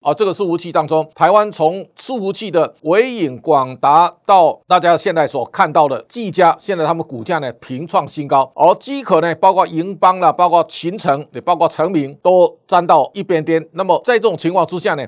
啊，这个伺服器当中，台湾从伺服器的伟影、广达到大家现在所看到的技嘉，现在他们股价呢平创新高，而机可呢，包括银邦啦，包括秦城，也包括成名，都沾到一边边。那么在这种情况之下呢？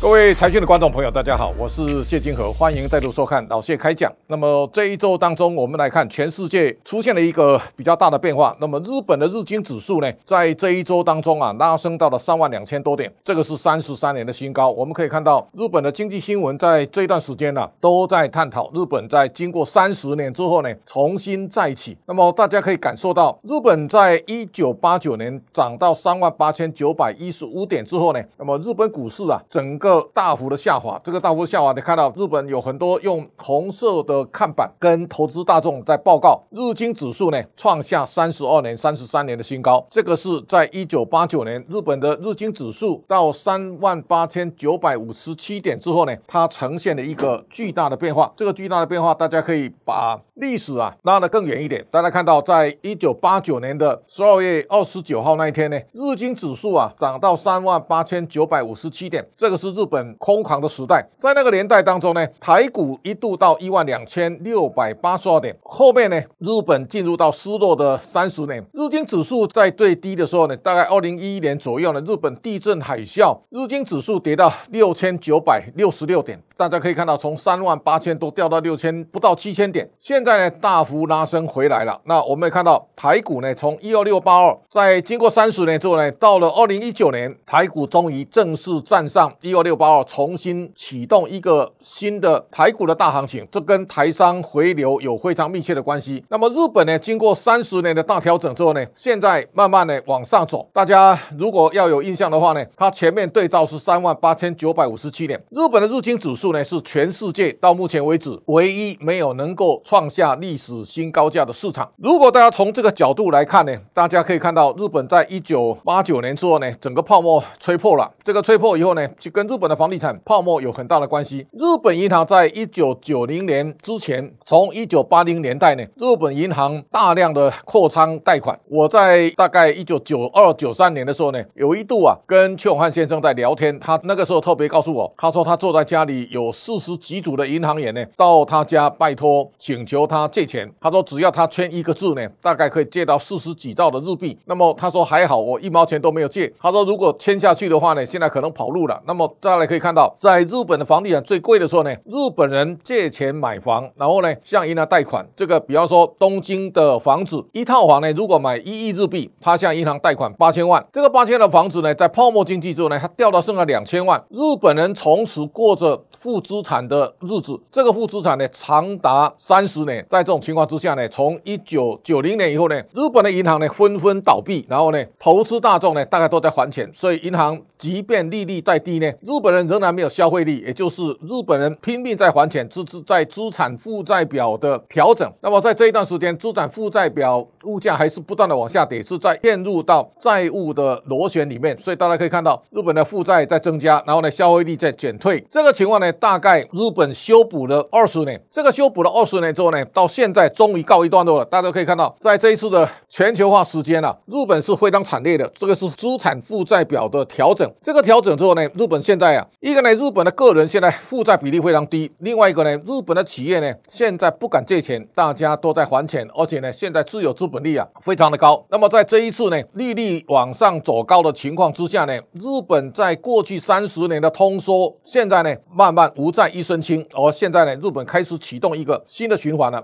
各位财讯的观众朋友，大家好，我是谢金河，欢迎再度收看老谢开讲。那么这一周当中，我们来看全世界出现了一个比较大的变化。那么日本的日经指数呢，在这一周当中啊，拉升到了三万两千多点，这个是三十三年的新高。我们可以看到，日本的经济新闻在这一段时间呢，都在探讨日本在经过三十年之后呢，重新再起。那么大家可以感受到，日本在一九八九年涨到三万八千九百一十五点之后呢，那么日本股市啊，整个大幅的下滑，这个大幅下滑，你看到日本有很多用红色的看板跟投资大众在报告，日经指数呢创下三十二年、三十三年的新高，这个是在一九八九年日本的日经指数到三万八千九百五十七点之后呢，它呈现了一个巨大的变化。这个巨大的变化，大家可以把历史啊拉得更远一点，大家看到，在一九八九年的十二月二十九号那一天呢，日经指数啊涨到三万八千九百五十七点，这个是日。日本空狂的时代，在那个年代当中呢，台股一度到一万两千六百八十二点。后面呢，日本进入到失落的三十年。日经指数在最低的时候呢，大概二零一一年左右呢，日本地震海啸，日经指数跌到六千九百六十六点。大家可以看到，从三万八千多掉到六千不到七千点，现在呢大幅拉升回来了。那我们也看到台股呢，从一二六八二，在经过三十年之后呢，到了二零一九年，台股终于正式站上一二六六八二，重新启动一个新的台股的大行情。这跟台商回流有非常密切的关系。那么日本呢，经过三十年的大调整之后呢，现在慢慢的往上走。大家如果要有印象的话呢，它前面对照是三万八千九百五十七点，日本的日经指数。呢是全世界到目前为止唯一没有能够创下历史新高价的市场。如果大家从这个角度来看呢，大家可以看到日本在一九八九年之后呢，整个泡沫吹破了。这个吹破以后呢，就跟日本的房地产泡沫有很大的关系。日本银行在一九九零年之前，从一九八零年代呢，日本银行大量的扩张贷款。我在大概一九九二九三年的时候呢，有一度啊，跟邱永汉先生在聊天，他那个时候特别告诉我，他说他坐在家里有。四十几组的银行员呢，到他家拜托请求他借钱。他说只要他签一个字呢，大概可以借到四十几兆的日币。那么他说还好，我一毛钱都没有借。他说如果签下去的话呢，现在可能跑路了。那么大家可以看到，在日本的房地产最贵的时候呢，日本人借钱买房，然后呢向银行贷款。这个比方说东京的房子一套房呢，如果买一亿日币，他向银行贷款八千万。这个八千的房子呢，在泡沫经济之后呢，它掉到剩下两千万。日本人从此过着。负资产的日子，这个负资产呢长达三十年。在这种情况之下呢，从一九九零年以后呢，日本的银行呢纷纷倒闭，然后呢，投资大众呢大概都在还钱，所以银行即便利率再低呢，日本人仍然没有消费力，也就是日本人拼命在还钱，这是在资产负债表的调整。那么在这一段时间，资产负债表物价还是不断的往下跌，是在陷入到债务的螺旋里面。所以大家可以看到，日本的负债在增加，然后呢，消费力在减退。这个情况呢。大概日本修补了二十年，这个修补了二十年之后呢，到现在终于告一段落了。大家都可以看到，在这一次的全球化时间啊，日本是非常惨烈的。这个是资产负债表的调整。这个调整之后呢，日本现在啊，一个呢，日本的个人现在负债比例非常低；另外一个呢，日本的企业呢，现在不敢借钱，大家都在还钱，而且呢，现在自有资本利啊非常的高。那么在这一次呢，利率往上走高的情况之下呢，日本在过去三十年的通缩，现在呢，慢慢。无债一身轻，而现在呢，日本开始启动一个新的循环了。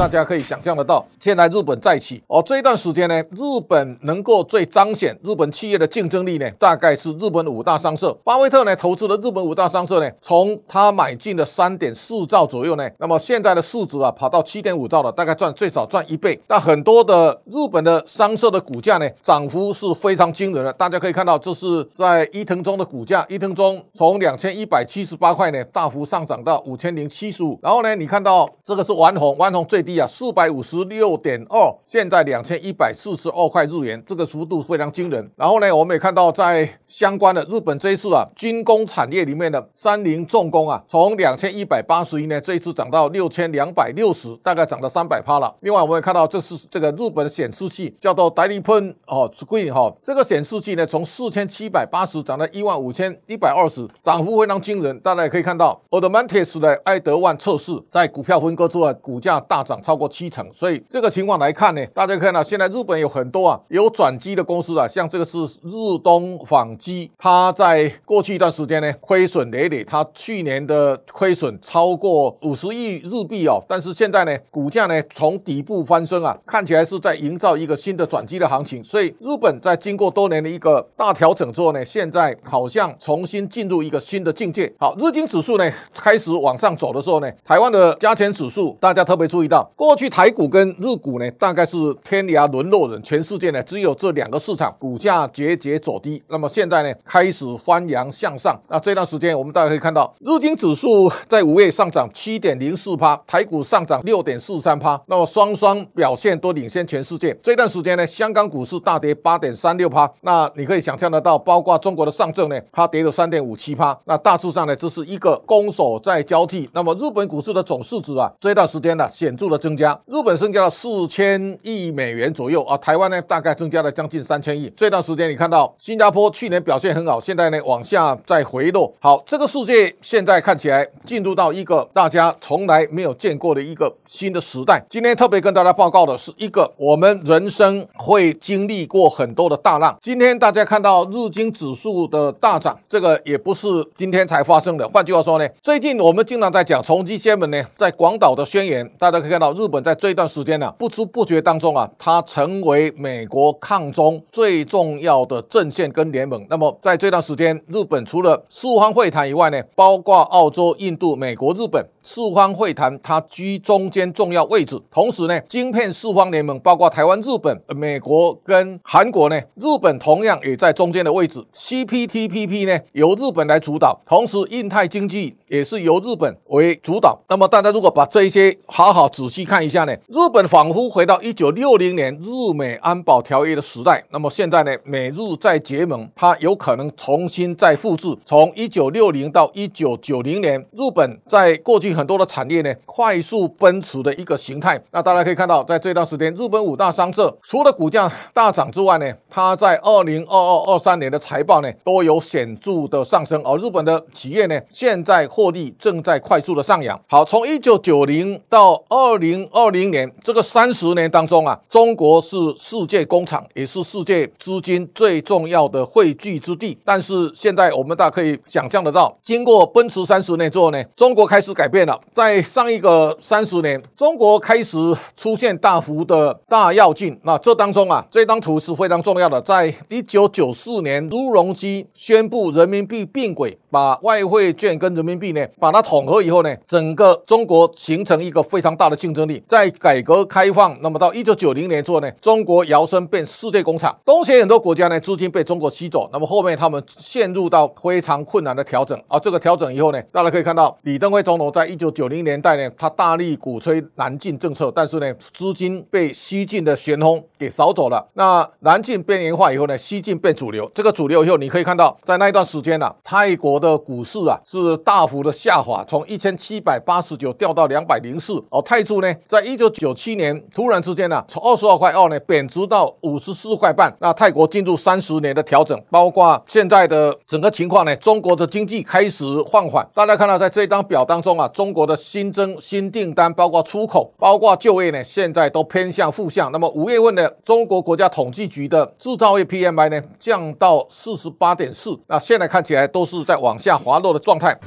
大家可以想象得到，现在日本再起，而这一段时间呢，日本能够最彰显日本企业的竞争力呢，大概是日本五大商社。巴菲特呢投资的日本五大商社呢，从他买进的三点四兆左右呢，那么现在的市值啊，跑到七点五兆了，大概赚最少赚一倍。那很多的日本的商社的股价呢，涨幅是非常惊人的。大家可以看到，这是在伊藤忠的股价，伊藤忠从两千一百七十八块呢，大幅上涨到五千零七十五。然后呢，你看到这个是丸红，丸红最低。低啊，四百五十六点二，现在两千一百四十二块日元，这个幅度非常惊人。然后呢，我们也看到在相关的日本这一次啊，军工产业里面的三菱重工啊，从两千一百八十一呢，这一次涨到六千两百六十，大概涨了三百趴了。另外，我们也看到这是这个日本的显示器，叫做 d a i l y p n 哦，Screen 哈，这个显示器呢，从四千七百八十涨到一万五千一百二十，涨幅非常惊人。大家也可以看到 a u d m a n t i s 的埃德万测试在股票分割之外，股价大涨超过七成。所以这个情况来看呢，大家看到现在日本有很多啊有转机的公司啊，像这个是日东纺机，它在过去一段时间呢亏损累累，它去年的亏损超过五十亿日币哦，但是现在呢股价呢从底部翻身啊，看起来是在营造一个新的转机的行情。所以日本在经过多年的一个大调整之后呢，现在好像重新进入一个新的境界。好，日经指数呢开始往上走的时候呢，台湾的加权指数，大家特别注意到，过去台股跟日股呢大概是天涯沦落人，全世界呢只有这两个市场股价节节走低。那么现在呢开始翻扬向上。那这段时间我们大家可以看到，日经指数在五月上涨七点零四趴，台股上涨六点四三趴，那么双双表现都领先全世界。这段时间呢，香港股市大跌八点三六趴，那你可以想象得到，包括中国的上证呢，它跌了三点五七趴。那大致上呢，这是一个攻守在交替。那么日本股市的总市值啊，这段时间呢显著的增加，日本增加了四千亿美元左右啊，台湾呢大概增加了将近三千亿。这段时间你看到新加坡去年表现很好，现在呢往下再回落。好，这个世界现在看起来进入到一个大家从来没有见过的一个新的时代。今天特别跟大家报告的是一个我们人生会经历过很多的大浪。今天大家看到日经指数的大涨，这个也不是今天才发生的。换句话说呢，最近我们经常在讲冲击先门呢，在广岛的宣言，大家可以看到日本在这一段时间呢，不知不觉当中啊，它成为美国抗中最重要的阵线跟联盟。那么在这段时间，日本除了四方会谈以外呢，包括澳洲、印度、美国、日本四方会谈，它居中间重要位置。同时呢，晶片四方联盟包括台湾、日本、美国跟韩国呢，日本同样也在中间的位置。CPTPP 呢，由日本来主导，同时印太经济也是由日本为主导。那么大家如果把这一些好好仔细看一下呢，日本仿佛回到一九六零年日美安保条约的时代。那么现在呢，美日在结盟，它有可能重新再复制从一九六零到一九九零年日本在过去很多的产业呢快速奔驰的一个形态。那大家可以看到，在这段时间，日本五大商社除了股价大涨之外呢，它在二零二二、二三年的财报呢都有显著的上升。而日本的企业呢，现在获利正在快速的上扬。好，从一九九零到二零二零年这个三十年当中啊，中国是世界工厂，也是世界资金最重要的汇聚之地。但是现在我们大家可以想象得到，经过奔驰三十年之后呢，中国开始改变了。在上一个三十年，中国开始出现大幅的大跃进。那这当中啊，这张图是非常重要的。在一九九四年，朱镕基宣布人民币并轨，把外汇券跟人民币呢，把它统合以后呢，整个中国形成一个非常大的竞争力。在改革开放，那么到一九九零年之后呢，中国摇身变世界工厂。东西很多国家呢，资金被中国吸走，那么后面他们陷入到非常困难的调整。而这个调整以后呢，大家可以看到，李登辉总统在一九九零年代呢，他大力鼓吹南进政策，但是呢，资金被西进的旋风给扫走了。那南进边缘化以后呢，西进变主流。这个主流以后，你可以看到，在那一段时间呢，泰国的股市啊是大幅的下滑，从一千七百八十九掉到两百零四。哦，泰铢呢，在一九九七年突然之间呢，从二十二块二呢贬值到五十四块半。那泰国进入三十年的调整，包括现在的整个情况呢，中国的经济开始放缓。大家看到在这张表当中啊，中国的新增新订单，包括出口，包括就业呢，现在都偏向负向。那么五月份的中国国家统计局的制造业 PMI 呢，降到四十八点四，那现在看起来都是在往下滑落的状态。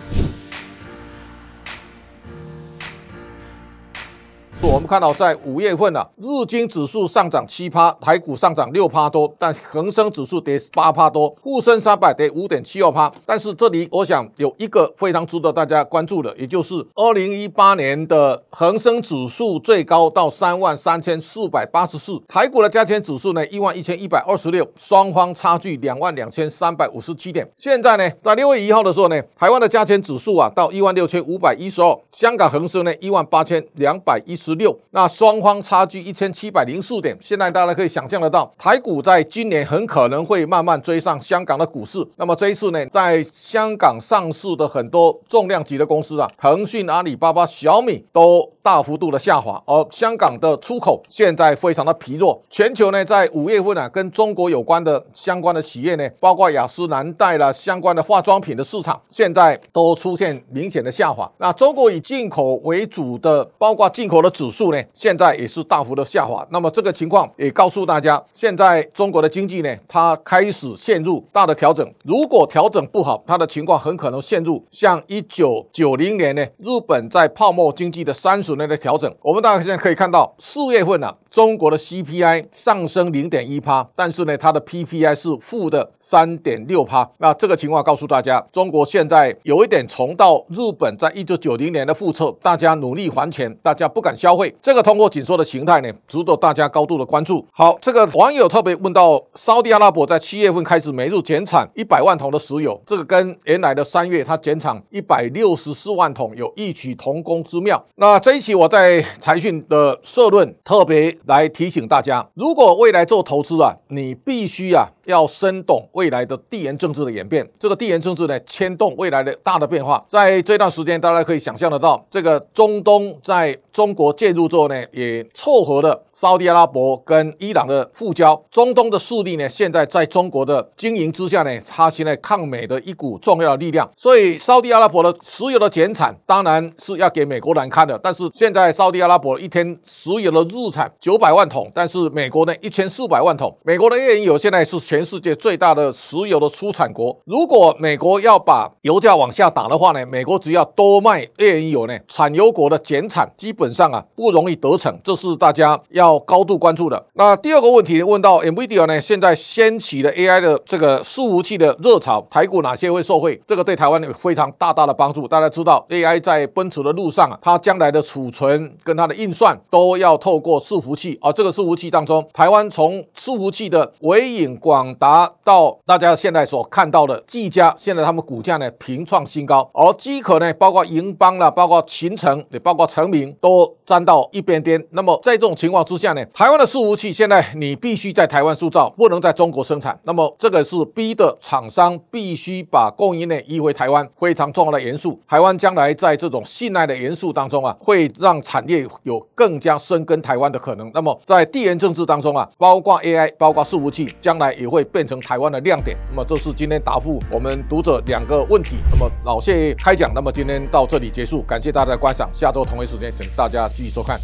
我们看到，在五月份呢，日经指数上涨七趴，台股上涨六趴多，但恒生指数跌八趴多，沪深三百跌五点七二趴。但是这里我想有一个非常值得大家关注的，也就是二零一八年的恒生指数最高到三万三千四百八十四，台股的加权指数呢一万一千一百二十六，双方差距两万两千三百五十七点。现在呢，在六月一号的时候呢，台湾的加权指数啊到一万六千五百一十二，香港恒生呢一万八千两百一十六。六，那双方差距一千七百零四点。现在大家可以想象得到，台股在今年很可能会慢慢追上香港的股市。那么这一次呢，在香港上市的很多重量级的公司啊，腾讯、阿里巴巴、小米都大幅度的下滑，而香港的出口现在非常的疲弱。全球呢，在五月份啊，跟中国有关的相关的企业呢，包括雅诗兰黛啦，相关的化妆品的市场，现在都出现明显的下滑。那中国以进口为主的，包括进口的指数呢，现在也是大幅的下滑。那么这个情况也告诉大家，现在中国的经济呢，它开始陷入大的调整。如果调整不好，它的情况很可能陷入像一九九零年呢，日本在泡沫经济的三十年的调整。我们大家现在可以看到，四月份呢，中国的 CPI 上升零点一趴，但是呢，它的 PPI 是负的三点六趴。那这个情况告诉大家，中国现在有一点重蹈日本在一九九零年的覆辙，大家努力还钱，大家不敢消费。这个通过紧缩的形态呢，值得大家高度的关注。好，这个网友特别问到，沙特阿拉伯在七月份开始每日减产一百万桶的石油，这个跟原来的三月它减产一百六十四万桶有异曲同工之妙。那这一期我在财讯的社论特别来提醒大家，如果未来做投资啊，你必须啊。要深懂未来的地缘政治的演变，这个地缘政治呢，牵动未来的大的变化。在这段时间，大家可以想象得到，这个中东在中国介入之后呢，也凑合了沙特阿拉伯跟伊朗的复交。中东的势力呢，现在在中国的经营之下呢，它现在抗美的一股重要的力量。所以，沙特阿拉伯的石油的减产当然是要给美国难看的。但是现在，沙特阿拉伯一天石油的日产九百万桶，但是美国呢一千四百万桶。美国的页岩油现在是。全世界最大的石油的出产国，如果美国要把油价往下打的话呢，美国只要多卖页岩油呢，产油国的减产基本上啊不容易得逞，这是大家要高度关注的。那第二个问题问到 Nvidia 呢，现在掀起了 AI 的这个伺服器的热潮，台股哪些会受惠？这个对台湾有非常大大的帮助。大家知道 AI 在奔驰的路上啊，它将来的储存跟它的运算都要透过伺服器，而这个伺服器当中，台湾从伺服器的微影广达到大家现在所看到的技嘉，现在他们股价呢平创新高，而机可呢，包括银邦啦，包括秦城，也包括成名，都站到一边边。那么在这种情况之下呢，台湾的伺服器现在你必须在台湾塑造，不能在中国生产。那么这个是逼的厂商必须把供应链移回台湾，非常重要的元素。台湾将来在这种信赖的元素当中啊，会让产业有更加深耕台湾的可能。那么在地缘政治当中啊，包括 AI，包括伺服器，将来也。会变成台湾的亮点。那么，这是今天答复我们读者两个问题。那么，老谢开讲。那么，今天到这里结束，感谢大家的观赏。下周同一时间，请大家继续收看。